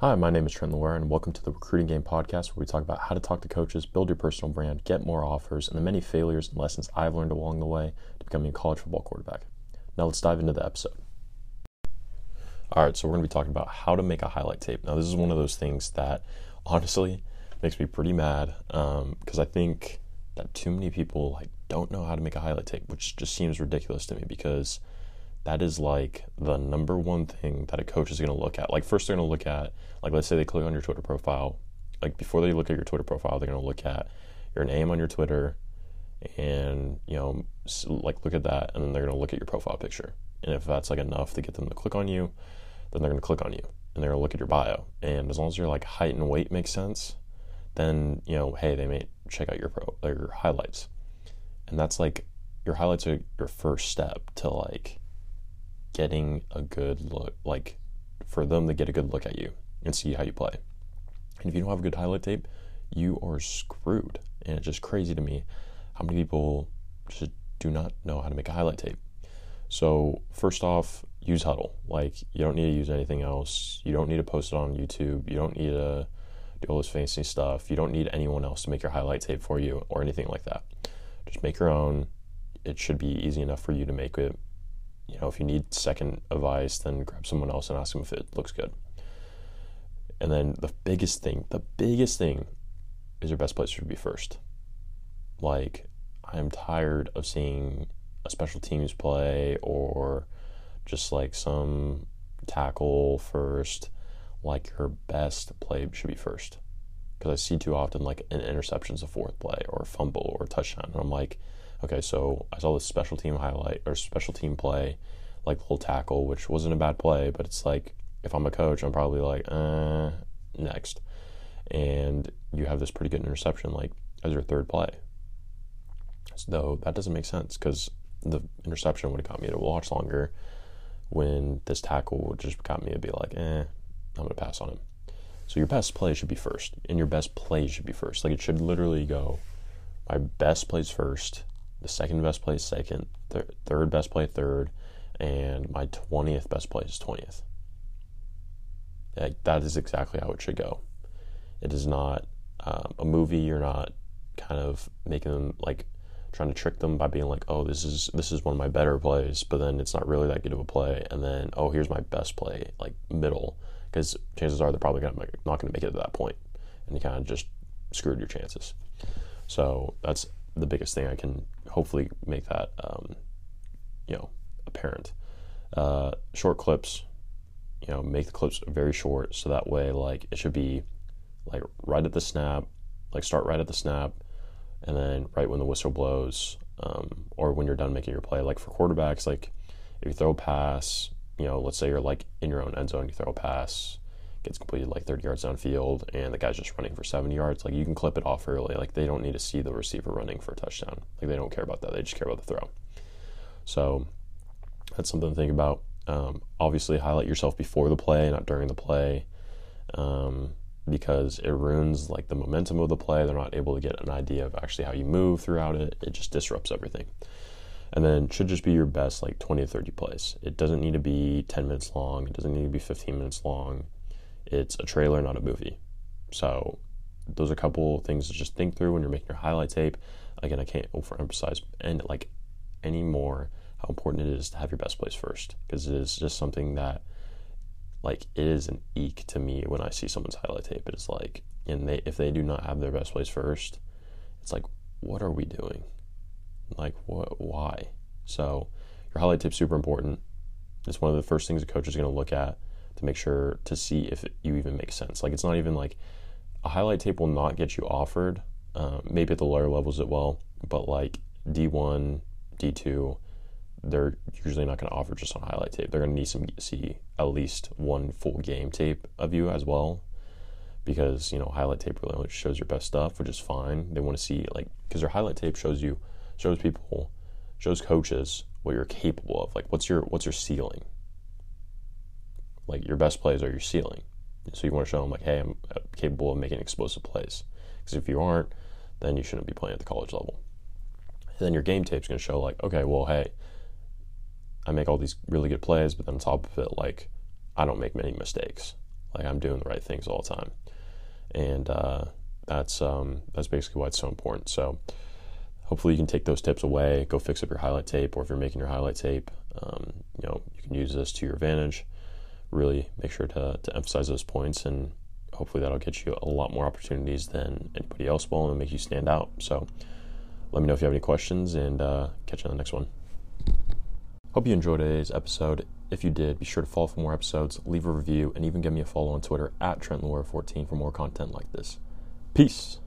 Hi, my name is Trent Loire, and welcome to the Recruiting Game Podcast, where we talk about how to talk to coaches, build your personal brand, get more offers, and the many failures and lessons I've learned along the way to becoming a college football quarterback. Now, let's dive into the episode. All right, so we're going to be talking about how to make a highlight tape. Now, this is one of those things that honestly makes me pretty mad because um, I think that too many people like don't know how to make a highlight tape, which just seems ridiculous to me because that is like the number one thing that a coach is going to look at. Like, first, they're going to look at, like, let's say they click on your Twitter profile. Like, before they look at your Twitter profile, they're going to look at your name on your Twitter and, you know, like, look at that. And then they're going to look at your profile picture. And if that's like enough to get them to click on you, then they're going to click on you and they're going to look at your bio. And as long as your like height and weight makes sense, then, you know, hey, they may check out your pro, your highlights. And that's like, your highlights are your first step to like, getting a good look, like for them to get a good look at you and see how you play. And if you don't have a good highlight tape, you are screwed. And it's just crazy to me how many people just do not know how to make a highlight tape. So, first off, use Hudl. Like, you don't need to use anything else. You don't need to post it on YouTube. You don't need to do all this fancy stuff. You don't need anyone else to make your highlight tape for you or anything like that. Just make your own. It should be easy enough for you to make it you know, if you need second advice, then grab someone else and ask them if it looks good. And then the biggest thing, the biggest thing is your best place should be first. Like, I'm tired of seeing a special teams play or just like some tackle first. Like, your best play should be first. Because I see too often, like, an interception's a fourth play or a fumble or a touchdown. And I'm like, okay, so I saw this special team highlight or special team play, like little tackle, which wasn't a bad play, but it's like if I'm a coach, I'm probably like, uh, next. And you have this pretty good interception, like as your third play. So that doesn't make sense because the interception would have got me to watch longer when this tackle would just got me to be like, eh, I'm to pass on him. So your best play should be first, and your best play should be first. Like it should literally go, my best plays first, the second best play second, thir- third best play third, and my 20th best play is 20th. Like, that is exactly how it should go. It is not um, a movie. You're not kind of making them like trying to trick them by being like, "Oh, this is this is one of my better plays," but then it's not really that good of a play. And then, "Oh, here's my best play," like middle, because chances are they're probably gonna not going to make it to that point, and you kind of just screwed your chances. So that's the biggest thing I can hopefully make that um, you know apparent. Uh, short clips, you know, make the clips very short so that way like it should be like right at the snap, like start right at the snap, and then right when the whistle blows, um, or when you're done making your play. Like for quarterbacks, like if you throw a pass, you know, let's say you're like in your own end zone, you throw a pass, gets completed like 30 yards downfield and the guy's just running for 70 yards, like you can clip it off early. Like they don't need to see the receiver running for a touchdown. Like they don't care about that. They just care about the throw. So that's something to think about. Um, obviously, highlight yourself before the play, not during the play, um, because it ruins like the momentum of the play. They're not able to get an idea of actually how you move throughout it. It just disrupts everything. And then should just be your best like 20 to 30 plays. It doesn't need to be 10 minutes long. It doesn't need to be 15 minutes long it's a trailer, not a movie. So those are a couple things to just think through when you're making your highlight tape. Again, I can't overemphasize and like anymore how important it is to have your best plays first because it is just something that like it is an eek to me when I see someone's highlight tape. It is like, and they if they do not have their best plays first, it's like, what are we doing? Like, what? Why? So, your highlight tape super important. It's one of the first things a coach is going to look at to make sure to see if you even make sense. Like it's not even like a highlight tape will not get you offered. Um, maybe at the lower levels it will, but like D1, D2, they're usually not going to offer just on highlight tape. They're going to need some see at least one full game tape of you as well, because you know highlight tape really only shows your best stuff, which is fine. They want to see like because their highlight tape shows you shows people shows coaches what you're capable of. Like what's your what's your ceiling like your best plays are your ceiling. So you want to show them like, hey, I'm uh, capable of making explosive plays. Because if you aren't, then you shouldn't be playing at the college level. And then your game tape's going to show like, okay, well, hey, I make all these really good plays, but then on top of it, like, I don't make many mistakes. like I'm doing the right things all the time, and uh, that's um, that's basically why it's so important. So hopefully you can take those tips away, go fix up your highlight tape, or if you're making your highlight tape, um, you know you can use this to your advantage. Really make sure to to emphasize those points, and hopefully that'll get you a lot more opportunities than anybody else will, and make you stand out. So let me know if you have any questions, and uh, catch you on the next one. Hope you enjoyed today's episode. If you did, be sure to follow for more episodes, leave a review, and even give me a follow on Twitter at TrentLawyer14 for more content like this. Peace.